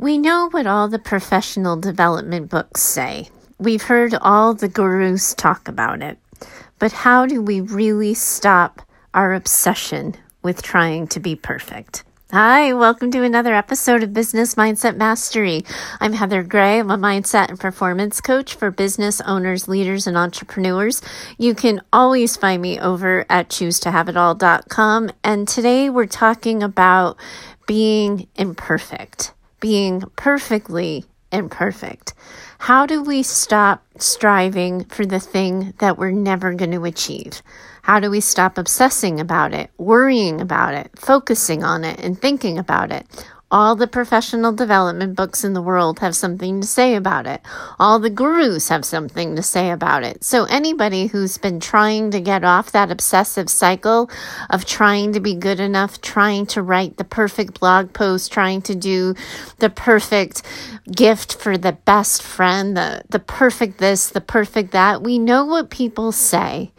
We know what all the professional development books say. We've heard all the gurus talk about it. But how do we really stop our obsession with trying to be perfect? Hi, welcome to another episode of Business Mindset Mastery. I'm Heather Gray. I'm a mindset and performance coach for business owners, leaders, and entrepreneurs. You can always find me over at choosetohaveitall.com. And today we're talking about being imperfect being perfectly imperfect? How do we stop striving for the thing that we're never going to achieve? How do we stop obsessing about it, worrying about it, focusing on it, and thinking about it? All the professional development books in the world have something to say about it. All the gurus have something to say about it. So, anybody who's been trying to get off that obsessive cycle of trying to be good enough, trying to write the perfect blog post, trying to do the perfect gift for the best friend, the, the perfect this, the perfect that, we know what people say.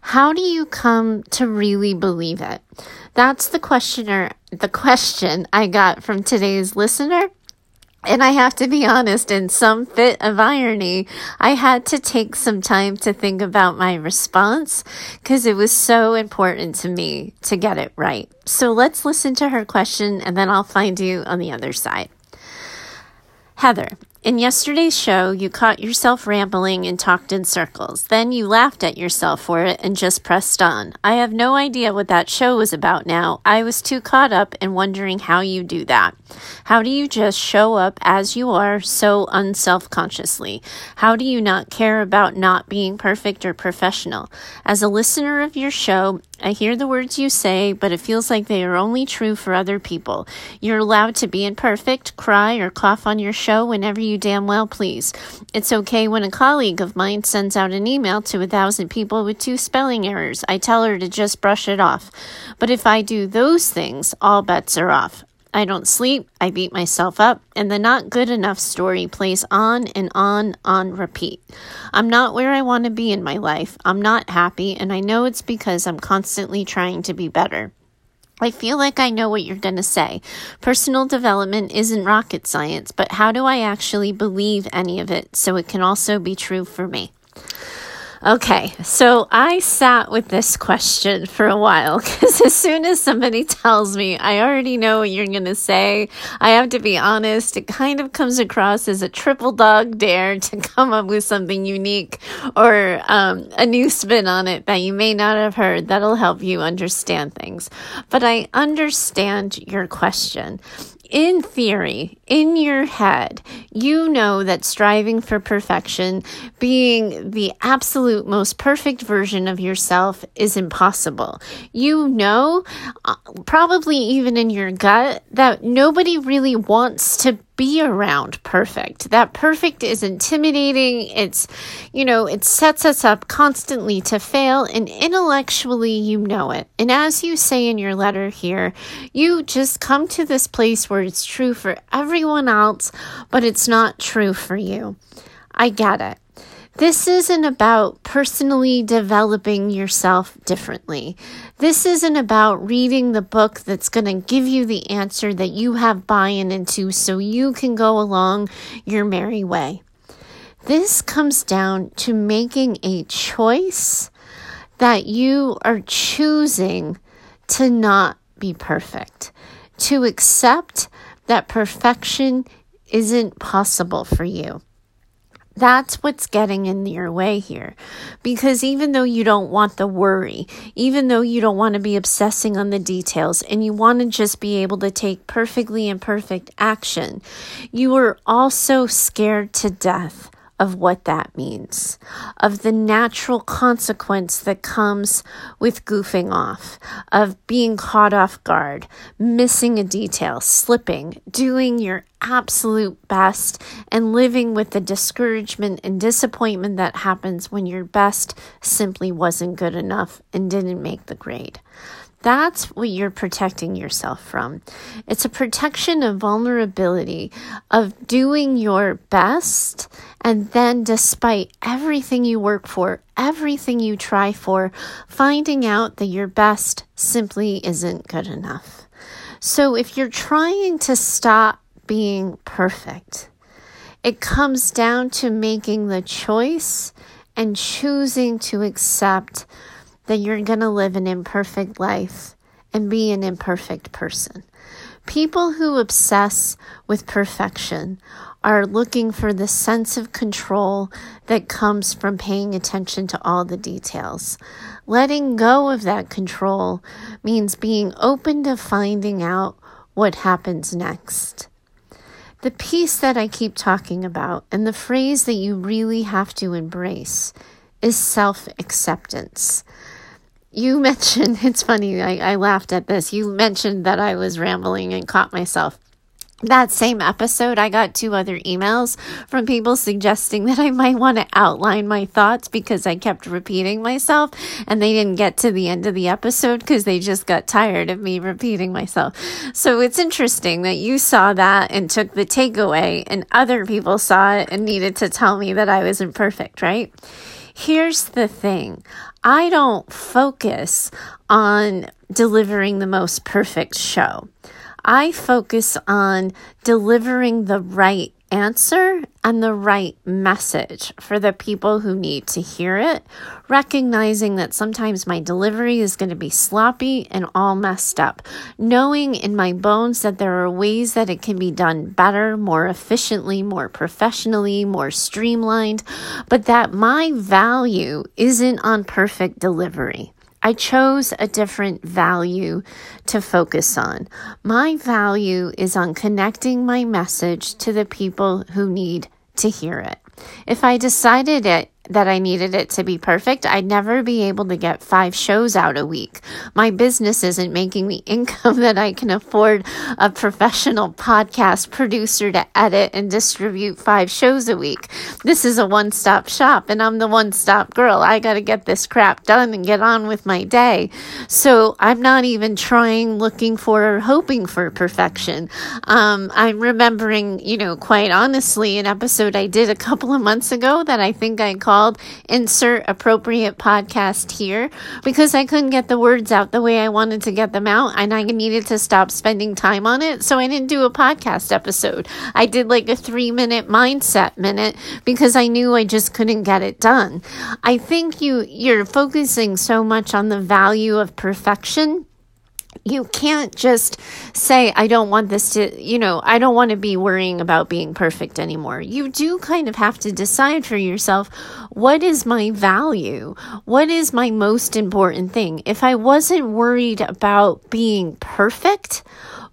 How do you come to really believe it? That's the questioner, the question I got from today's listener. And I have to be honest, in some fit of irony, I had to take some time to think about my response because it was so important to me to get it right. So let's listen to her question and then I'll find you on the other side. Heather, in yesterday's show, you caught yourself rambling and talked in circles. Then you laughed at yourself for it and just pressed on. I have no idea what that show was about now. I was too caught up in wondering how you do that. How do you just show up as you are so unself consciously? How do you not care about not being perfect or professional? As a listener of your show, I hear the words you say, but it feels like they are only true for other people. You're allowed to be imperfect, cry, or cough on your show whenever you damn well please. It's okay when a colleague of mine sends out an email to a thousand people with two spelling errors. I tell her to just brush it off. But if I do those things, all bets are off. I don't sleep, I beat myself up, and the not good enough story plays on and on on repeat. I'm not where I want to be in my life. I'm not happy, and I know it's because I'm constantly trying to be better. I feel like I know what you're going to say. Personal development isn't rocket science, but how do I actually believe any of it so it can also be true for me? Okay, so I sat with this question for a while because as soon as somebody tells me I already know what you're going to say, I have to be honest, it kind of comes across as a triple dog dare to come up with something unique or um, a new spin on it that you may not have heard that'll help you understand things. But I understand your question in theory, in your head, you know that striving for perfection, being the absolute most perfect version of yourself, is impossible. You know, uh, probably even in your gut, that nobody really wants to be around perfect. That perfect is intimidating. It's, you know, it sets us up constantly to fail, and intellectually, you know it. And as you say in your letter here, you just come to this place where it's true for everyone else, but it's not true for you. I get it. This isn't about personally developing yourself differently. This isn't about reading the book that's going to give you the answer that you have buy in into so you can go along your merry way. This comes down to making a choice that you are choosing to not be perfect, to accept that perfection isn't possible for you. That's what's getting in your way here. Because even though you don't want the worry, even though you don't want to be obsessing on the details and you want to just be able to take perfectly imperfect action, you are also scared to death of what that means, of the natural consequence that comes with goofing off, of being caught off guard, missing a detail, slipping, doing your absolute best, and living with the discouragement and disappointment that happens when your best simply wasn't good enough and didn't make the grade. That's what you're protecting yourself from. It's a protection of vulnerability, of doing your best, and then, despite everything you work for, everything you try for, finding out that your best simply isn't good enough. So, if you're trying to stop being perfect. It comes down to making the choice and choosing to accept that you're going to live an imperfect life and be an imperfect person. People who obsess with perfection are looking for the sense of control that comes from paying attention to all the details. Letting go of that control means being open to finding out what happens next. The piece that I keep talking about and the phrase that you really have to embrace is self acceptance you mentioned, it's funny, I, I laughed at this. You mentioned that I was rambling and caught myself that same episode, I got two other emails from people suggesting that I might want to outline my thoughts because I kept repeating myself and they didn't get to the end of the episode because they just got tired of me repeating myself. So it's interesting that you saw that and took the takeaway and other people saw it and needed to tell me that I was imperfect, right? Here's the thing I don't focus on delivering the most perfect show. I focus on delivering the right answer and the right message for the people who need to hear it, recognizing that sometimes my delivery is going to be sloppy and all messed up, knowing in my bones that there are ways that it can be done better, more efficiently, more professionally, more streamlined, but that my value isn't on perfect delivery. I chose a different value to focus on. My value is on connecting my message to the people who need to hear it. If I decided it that I needed it to be perfect, I'd never be able to get five shows out a week. My business isn't making the income that I can afford a professional podcast producer to edit and distribute five shows a week. This is a one stop shop, and I'm the one stop girl. I got to get this crap done and get on with my day. So I'm not even trying, looking for, or hoping for perfection. Um, I'm remembering, you know, quite honestly, an episode I did a couple of months ago that I think I called called Insert Appropriate Podcast Here because I couldn't get the words out the way I wanted to get them out and I needed to stop spending time on it. So I didn't do a podcast episode. I did like a three minute mindset minute because I knew I just couldn't get it done. I think you, you're focusing so much on the value of perfection you can't just say, I don't want this to, you know, I don't want to be worrying about being perfect anymore. You do kind of have to decide for yourself what is my value? What is my most important thing? If I wasn't worried about being perfect,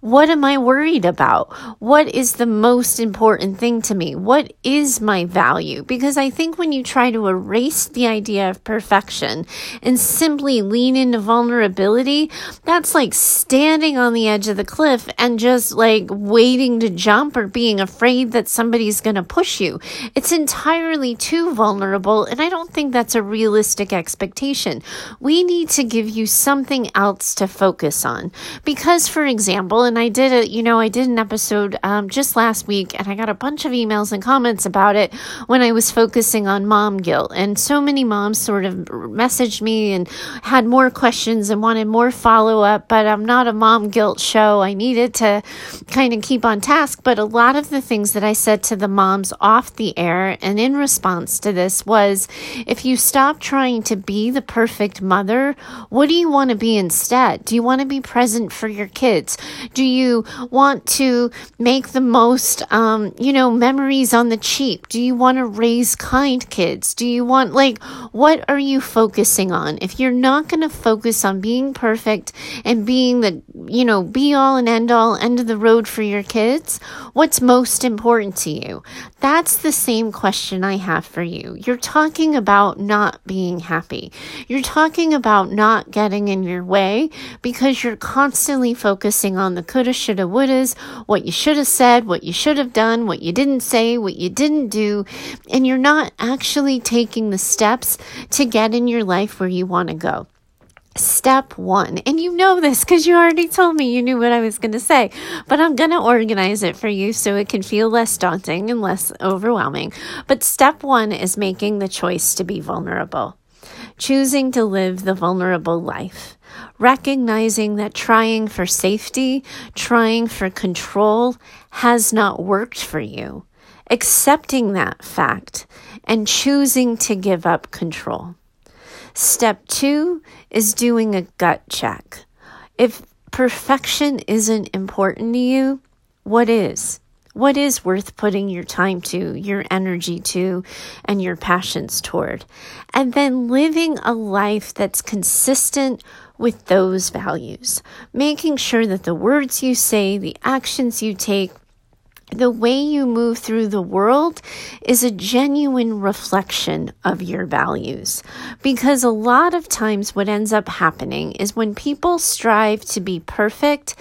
what am I worried about? What is the most important thing to me? What is my value? Because I think when you try to erase the idea of perfection and simply lean into vulnerability, that's like standing on the edge of the cliff and just like waiting to jump or being afraid that somebody's going to push you. It's entirely too vulnerable, and I don't think that's a realistic expectation. We need to give you something else to focus on. Because, for example, and I did a, you know, I did an episode um, just last week, and I got a bunch of emails and comments about it when I was focusing on mom guilt. And so many moms sort of messaged me and had more questions and wanted more follow up. But I'm not a mom guilt show. I needed to kind of keep on task. But a lot of the things that I said to the moms off the air and in response to this was if you stop trying to be the perfect mother, what do you want to be instead? Do you want to be present for your kids? Do do you want to make the most, um, you know, memories on the cheap? Do you want to raise kind kids? Do you want, like, what are you focusing on? If you're not going to focus on being perfect and being the, you know, be all and end all, end of the road for your kids, what's most important to you? That's the same question I have for you. You're talking about not being happy. You're talking about not getting in your way because you're constantly focusing on the coulda, shoulda, wouldas, what you should have said, what you should have done, what you didn't say, what you didn't do, and you're not actually taking the steps to get in your life where you want to go. Step one, and you know this because you already told me you knew what I was going to say, but I'm going to organize it for you so it can feel less daunting and less overwhelming. But step one is making the choice to be vulnerable. Choosing to live the vulnerable life, recognizing that trying for safety, trying for control has not worked for you, accepting that fact, and choosing to give up control. Step two is doing a gut check. If perfection isn't important to you, what is? What is worth putting your time to, your energy to, and your passions toward? And then living a life that's consistent with those values, making sure that the words you say, the actions you take, the way you move through the world is a genuine reflection of your values. Because a lot of times, what ends up happening is when people strive to be perfect,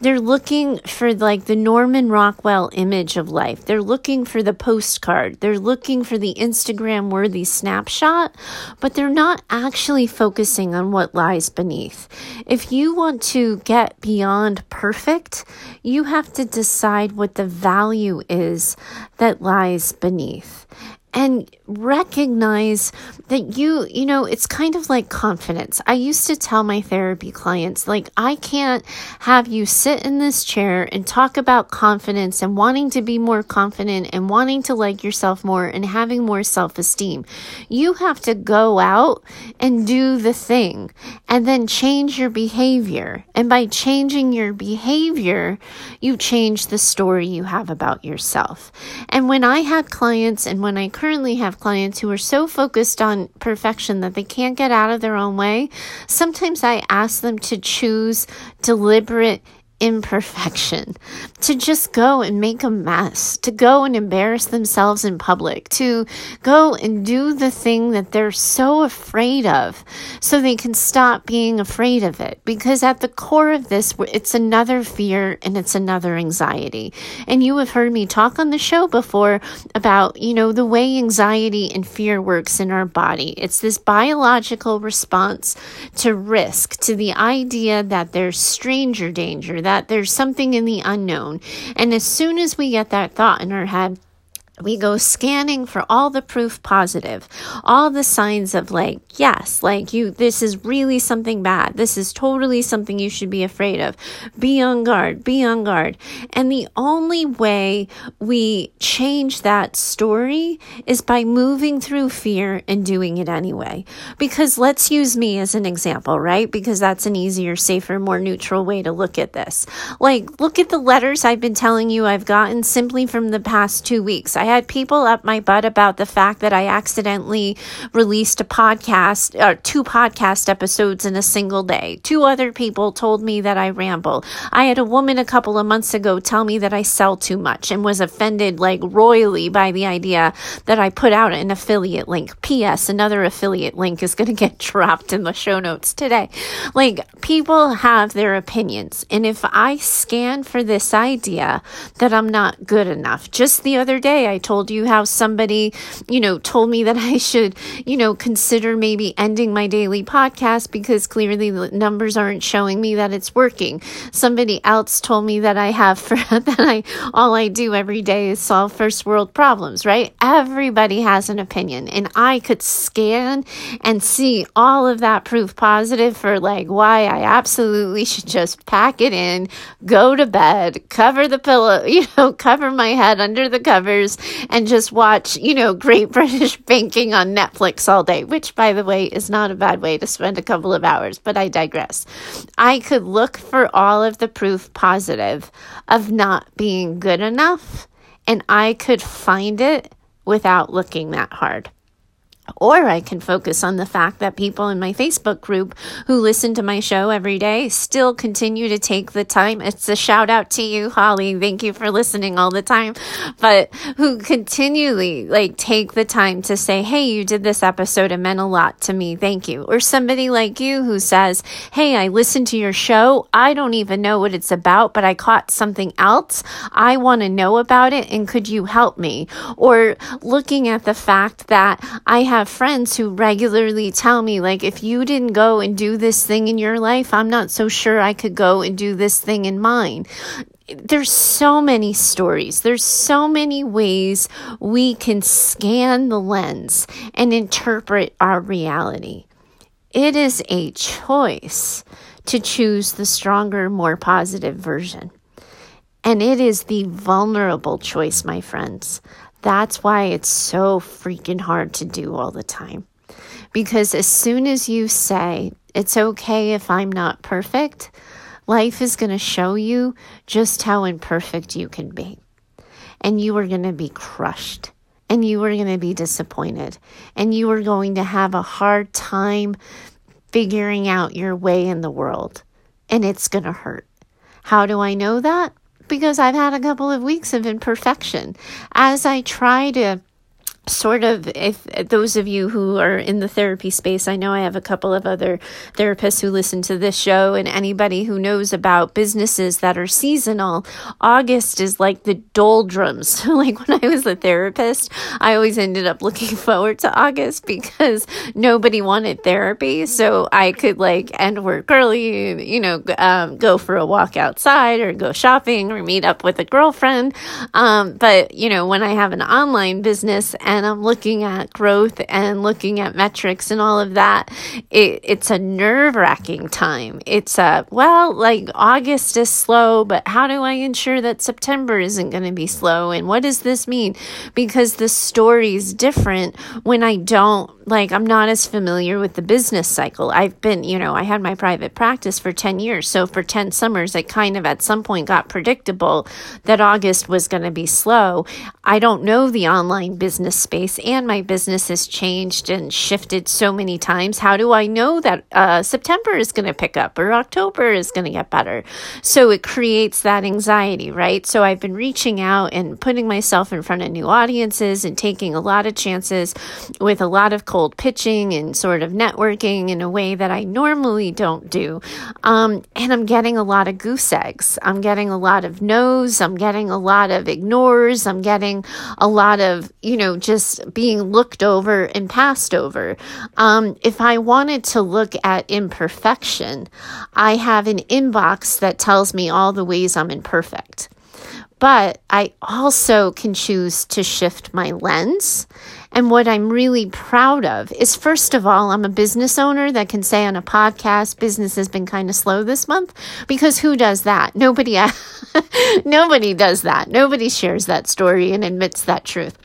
they're looking for like the Norman Rockwell image of life. They're looking for the postcard. They're looking for the Instagram worthy snapshot, but they're not actually focusing on what lies beneath. If you want to get beyond perfect, you have to decide what the value is that lies beneath and recognize that you, you know, it's kind of like confidence. I used to tell my therapy clients, like, I can't have you sit in this chair and talk about confidence and wanting to be more confident and wanting to like yourself more and having more self esteem. You have to go out and do the thing and then change your behavior. And by changing your behavior, you change the story you have about yourself. And when I had clients and when I currently have clients who are so focused on perfection that they can't get out of their own way, sometimes I ask them to choose deliberate imperfection, to just go and make a mess, to go and embarrass themselves in public, to go and do the thing that they're so afraid of so they can stop being afraid of it. Because at the core of this, it's another fear and it's another anxiety. And you have heard me talk on the show before about, you know, the way anxiety and fear works in our body. It's this biological response to risk, to the idea that there's stranger danger that there's something in the unknown. And as soon as we get that thought in our head, we go scanning for all the proof positive, all the signs of like, yes, like you, this is really something bad. This is totally something you should be afraid of. Be on guard, be on guard. And the only way we change that story is by moving through fear and doing it anyway. Because let's use me as an example, right? Because that's an easier, safer, more neutral way to look at this. Like, look at the letters I've been telling you I've gotten simply from the past two weeks. I had people up my butt about the fact that I accidentally released a podcast or uh, two podcast episodes in a single day. Two other people told me that I ramble. I had a woman a couple of months ago tell me that I sell too much and was offended like royally by the idea that I put out an affiliate link. P.S. Another affiliate link is going to get dropped in the show notes today. Like people have their opinions. And if I scan for this idea that I'm not good enough, just the other day I told you how somebody, you know, told me that I should, you know, consider maybe ending my daily podcast because clearly the numbers aren't showing me that it's working. Somebody else told me that I have for that I all I do every day is solve first world problems, right? Everybody has an opinion and I could scan and see all of that proof positive for like why I absolutely should just pack it in, go to bed, cover the pillow, you know, cover my head under the covers and just watch, you know, Great British Baking on Netflix all day, which, by the way, is not a bad way to spend a couple of hours, but I digress. I could look for all of the proof positive of not being good enough, and I could find it without looking that hard. Or I can focus on the fact that people in my Facebook group who listen to my show every day still continue to take the time. It's a shout out to you, Holly. Thank you for listening all the time. But who continually like take the time to say, Hey, you did this episode. It meant a lot to me. Thank you. Or somebody like you who says, Hey, I listened to your show. I don't even know what it's about, but I caught something else. I want to know about it. And could you help me? Or looking at the fact that I have have friends who regularly tell me, like, if you didn't go and do this thing in your life, I'm not so sure I could go and do this thing in mine there's so many stories. There's so many ways we can scan the lens and interpret our reality. It is a choice to choose the stronger, more positive version. And it is the vulnerable choice, my friends. That's why it's so freaking hard to do all the time. Because as soon as you say, it's okay if I'm not perfect, life is going to show you just how imperfect you can be. And you are going to be crushed. And you are going to be disappointed. And you are going to have a hard time figuring out your way in the world. And it's going to hurt. How do I know that? Because I've had a couple of weeks of imperfection. As I try to sort of if those of you who are in the therapy space i know i have a couple of other therapists who listen to this show and anybody who knows about businesses that are seasonal august is like the doldrums. Like when i was a therapist i always ended up looking forward to august because nobody wanted therapy so i could like end work early you know um, go for a walk outside or go shopping or meet up with a girlfriend. Um, but you know when i have an online business and and I'm looking at growth and looking at metrics and all of that, it, it's a nerve wracking time. It's a, well, like August is slow, but how do I ensure that September isn't going to be slow? And what does this mean? Because the story is different when I don't like I'm not as familiar with the business cycle. I've been, you know, I had my private practice for 10 years. So for 10 summers, it kind of at some point got predictable that August was going to be slow. I don't know the online business space and my business has changed and shifted so many times. How do I know that uh, September is going to pick up or October is going to get better? So it creates that anxiety, right? So I've been reaching out and putting myself in front of new audiences and taking a lot of chances with a lot of cold pitching and sort of networking in a way that I normally don't do. Um, and I'm getting a lot of goose eggs. I'm getting a lot of no's. I'm getting a lot of ignores. I'm getting a lot of, you know, just being looked over and passed over. Um, if I wanted to look at imperfection, I have an inbox that tells me all the ways I'm imperfect. But I also can choose to shift my lens. And what I'm really proud of is, first of all, I'm a business owner that can say on a podcast, business has been kind of slow this month because who does that? Nobody, nobody does that. Nobody shares that story and admits that truth.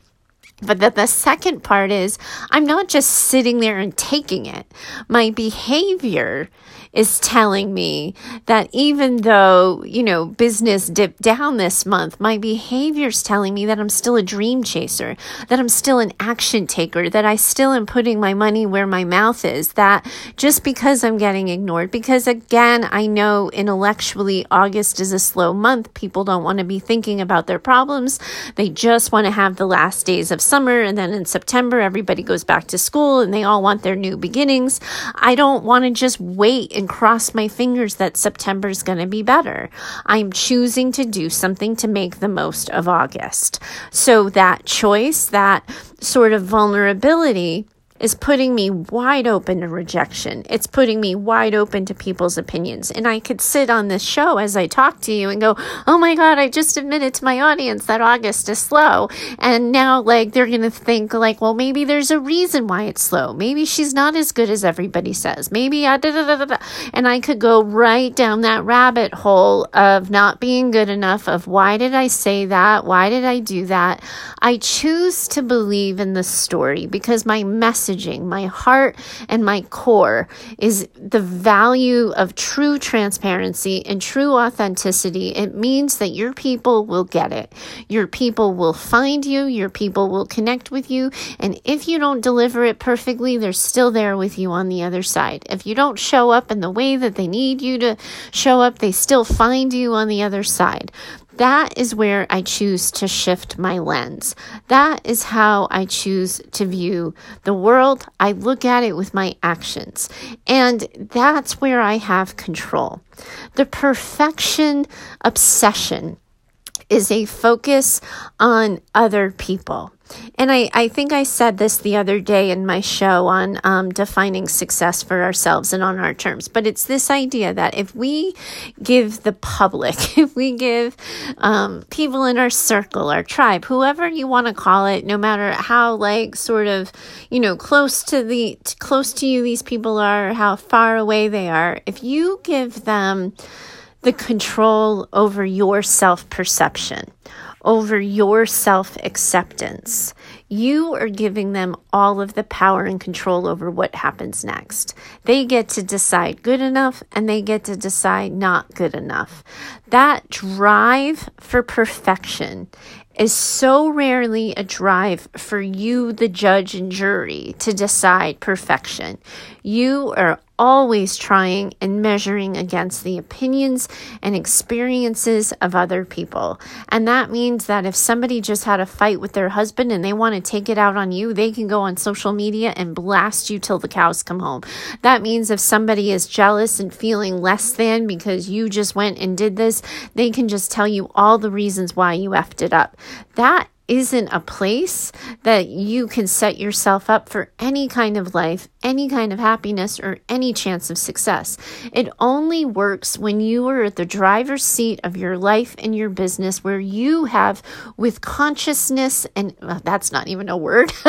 But that the second part is I'm not just sitting there and taking it. My behavior is telling me that even though, you know, business dipped down this month, my behavior is telling me that I'm still a dream chaser, that I'm still an action taker, that I still am putting my money where my mouth is, that just because I'm getting ignored, because again, I know intellectually August is a slow month. People don't want to be thinking about their problems. They just want to have the last days of summer. And then in September, everybody goes back to school and they all want their new beginnings. I don't want to just wait and cross my fingers that September is going to be better. I'm choosing to do something to make the most of August. So that choice, that sort of vulnerability, is putting me wide open to rejection. It's putting me wide open to people's opinions. And I could sit on this show as I talk to you and go, oh my God, I just admitted to my audience that August is slow. And now, like, they're going to think, like, well, maybe there's a reason why it's slow. Maybe she's not as good as everybody says. Maybe, ah, da. and I could go right down that rabbit hole of not being good enough, of why did I say that? Why did I do that? I choose to believe in the story because my message messaging, my heart and my core is the value of true transparency and true authenticity. It means that your people will get it. Your people will find you, your people will connect with you. And if you don't deliver it perfectly, they're still there with you on the other side. If you don't show up in the way that they need you to show up, they still find you on the other side. That is where I choose to shift my lens. That is how I choose to view the world. I look at it with my actions. And that's where I have control. The perfection obsession is a focus on other people. And I, I think I said this the other day in my show on um, defining success for ourselves and on our terms. But it's this idea that if we give the public, if we give um, people in our circle, our tribe, whoever you want to call it, no matter how like sort of you know close to the close to you these people are, how far away they are, if you give them the control over your self perception over your self acceptance. You are giving them all of the power and control over what happens next. They get to decide good enough and they get to decide not good enough. That drive for perfection is so rarely a drive for you, the judge and jury, to decide perfection. You are always trying and measuring against the opinions and experiences of other people. And that means that if somebody just had a fight with their husband and they want to take it out on you, they can go on social media and blast you till the cows come home. That means if somebody is jealous and feeling less than because you just went and did this, they can just tell you all the reasons why you effed it up. That isn't a place that you can set yourself up for any kind of life, any kind of happiness, or any chance of success. It only works when you are at the driver's seat of your life and your business, where you have, with consciousness, and well, that's not even a word.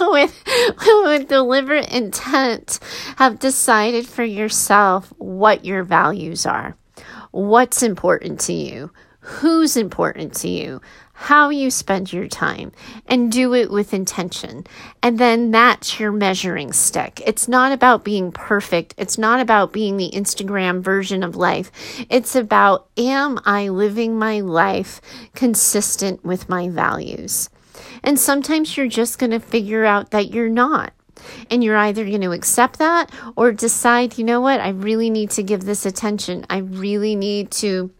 with, with deliberate intent, have decided for yourself what your values are, what's important to you, who's important to you, how you spend your time and do it with intention. And then that's your measuring stick. It's not about being perfect. It's not about being the Instagram version of life. It's about, am I living my life consistent with my values? And sometimes you're just going to figure out that you're not. And you're either going to accept that or decide, you know what, I really need to give this attention. I really need to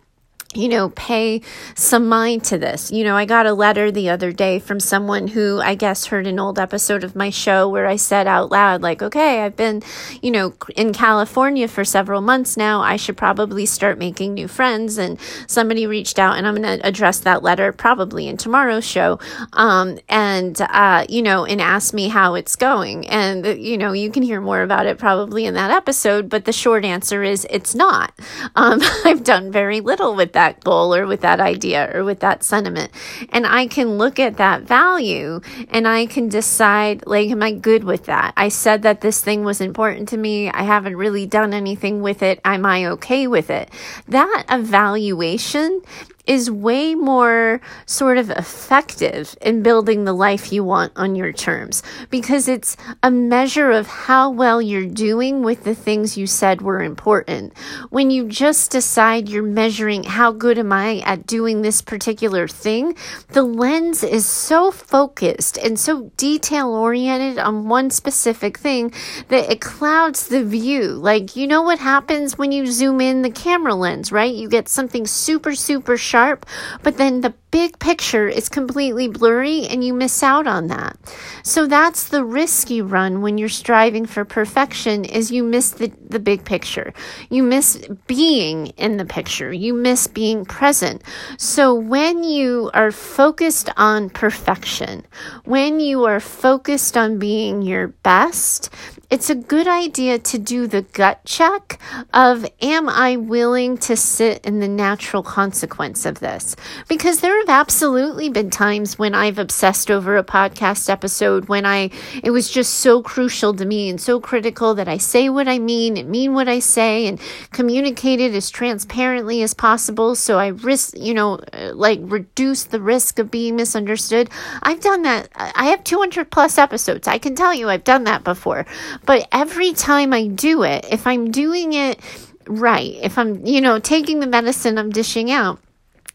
you know, pay some mind to this. You know, I got a letter the other day from someone who I guess heard an old episode of my show where I said out loud, like, okay, I've been, you know, in California for several months now. I should probably start making new friends. And somebody reached out, and I'm going to address that letter probably in tomorrow's show. Um, and, uh, you know, and ask me how it's going. And, you know, you can hear more about it probably in that episode. But the short answer is it's not. Um, I've done very little with that that goal or with that idea or with that sentiment. And I can look at that value and I can decide, like, am I good with that? I said that this thing was important to me. I haven't really done anything with it. Am I okay with it? That evaluation is way more sort of effective in building the life you want on your terms because it's a measure of how well you're doing with the things you said were important. When you just decide you're measuring how good am I at doing this particular thing, the lens is so focused and so detail oriented on one specific thing that it clouds the view. Like, you know what happens when you zoom in the camera lens, right? You get something super, super sharp sharp, but then the big picture is completely blurry and you miss out on that. So that's the risk you run when you're striving for perfection is you miss the, the big picture. You miss being in the picture. You miss being present. So when you are focused on perfection, when you are focused on being your best, it's a good idea to do the gut check of am I willing to sit in the natural consequence of this? Because there have absolutely been times when I've obsessed over a podcast episode when I it was just so crucial to me and so critical that I say what I mean and mean what I say and communicate it as transparently as possible so I risk, you know, like reduce the risk of being misunderstood. I've done that. I have 200 plus episodes. I can tell you I've done that before. But every time I do it, if I'm doing it right, if I'm, you know, taking the medicine I'm dishing out,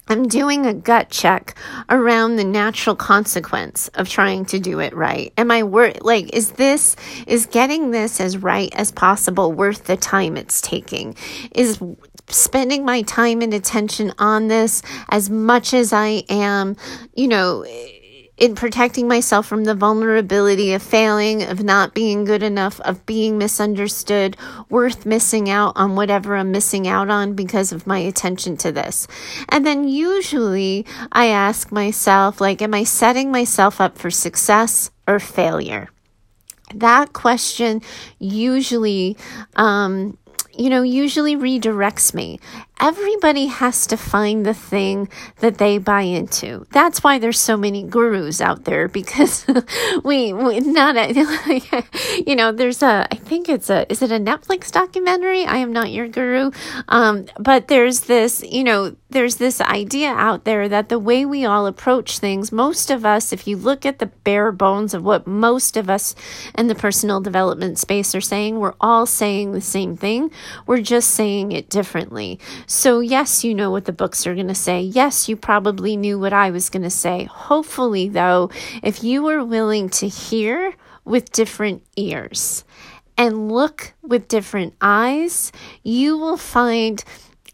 I'm doing a gut check around the natural consequence of trying to do it right. Am I worth, like, is this, is getting this as right as possible worth the time it's taking? Is spending my time and attention on this as much as I am, you know, in protecting myself from the vulnerability of failing, of not being good enough, of being misunderstood, worth missing out on whatever I'm missing out on because of my attention to this. And then usually I ask myself, like, am I setting myself up for success or failure? That question usually, um, you know, usually redirects me everybody has to find the thing that they buy into. That's why there's so many gurus out there because we, we not a, you know, there's a, I think it's a, is it a Netflix documentary? I am not your guru. Um, but there's this, you know, there's this idea out there that the way we all approach things, most of us, if you look at the bare bones of what most of us in the personal development space are saying, we're all saying the same thing. We're just saying it differently. So, yes, you know what the books are going to say. Yes, you probably knew what I was going to say. Hopefully, though, if you were willing to hear with different ears and look with different eyes, you will find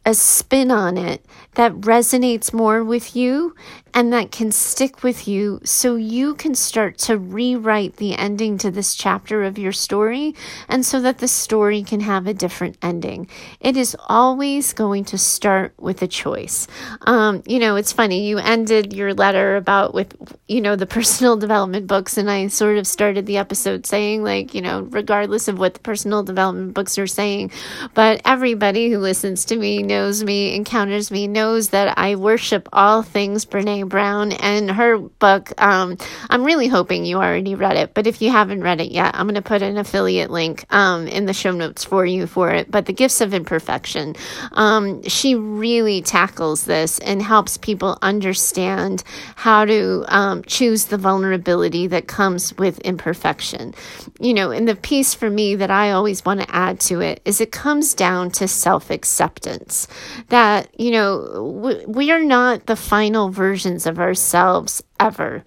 a spin on it that resonates more with you and that can stick with you so you can start to rewrite the ending to this chapter of your story and so that the story can have a different ending. It is always going to start with a choice. Um, you know, it's funny, you ended your letter about with, you know, the personal development books, and I sort of started the episode saying, like, you know, regardless of what the personal development books are saying, but everybody who listens to me knows me, encounters me, knows that I worship all things Brene Brown and her book. Um, I'm really hoping you already read it, but if you haven't read it yet, I'm going to put an affiliate link um, in the show notes for you for it. But The Gifts of Imperfection, um, she really tackles this and helps people understand how to um, choose the vulnerability that comes with imperfection. You know, and the piece for me that I always want to add to it is it comes down to self acceptance. That, you know, we are not the final version versions of ourselves ever.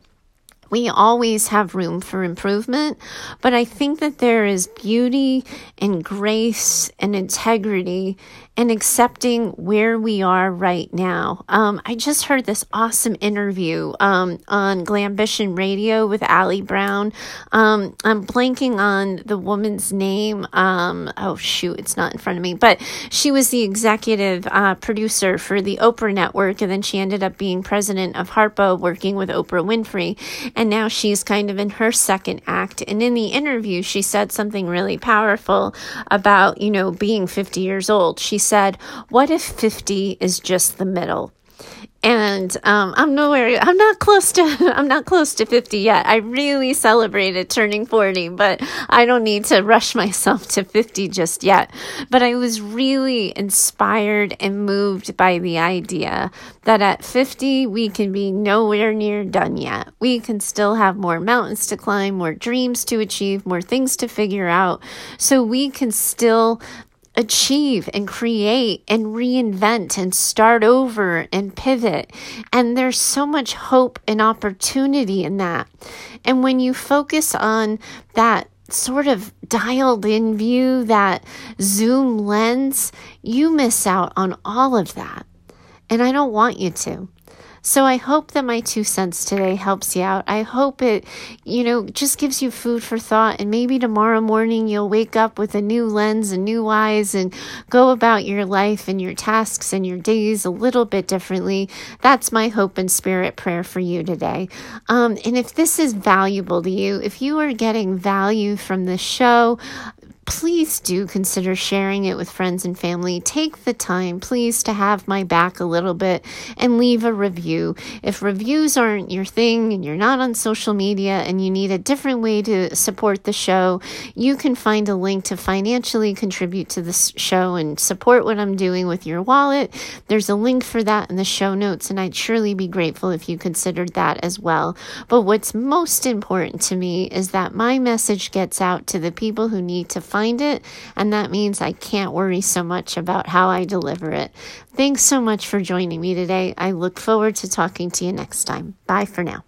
We always have room for improvement, but I think that there is beauty and grace and integrity and accepting where we are right now. Um, I just heard this awesome interview um, on Glambition Radio with Ali Brown. Um, I'm blanking on the woman's name. Um, oh, shoot, it's not in front of me. But she was the executive uh, producer for the Oprah Network, and then she ended up being president of Harpo, working with Oprah Winfrey. And now she's kind of in her second act. And in the interview, she said something really powerful about, you know, being 50 years old. She said, What if 50 is just the middle? and um, I'm nowhere. I'm not close to. I'm not close to 50 yet. I really celebrated turning 40, but I don't need to rush myself to 50 just yet. But I was really inspired and moved by the idea that at 50 we can be nowhere near done yet. We can still have more mountains to climb, more dreams to achieve, more things to figure out. So we can still achieve and create and reinvent and start over and pivot. And there's so much hope and opportunity in that. And when you focus on that sort of dialed in view, that zoom lens, you miss out on all of that. And I don't want you to. So I hope that my two cents today helps you out. I hope it, you know, just gives you food for thought. And maybe tomorrow morning you'll wake up with a new lens and new eyes and go about your life and your tasks and your days a little bit differently. That's my hope and spirit prayer for you today. Um, and if this is valuable to you, if you are getting value from the show, please do consider sharing it with friends and family. Take the time, please, to have my back a little bit and leave a review. If reviews aren't your thing and you're not on social media and you need a different way to support the show, you can find a link to financially contribute to this show and support what I'm doing with your wallet. There's a link for that in the show notes, and I'd surely be grateful if you considered that as well. But what's most important to me is that my message gets out to the people who need to find it, and that means I can't worry so much about how I deliver it. Thanks so much for joining me today. I look forward to talking to you next time. Bye for now.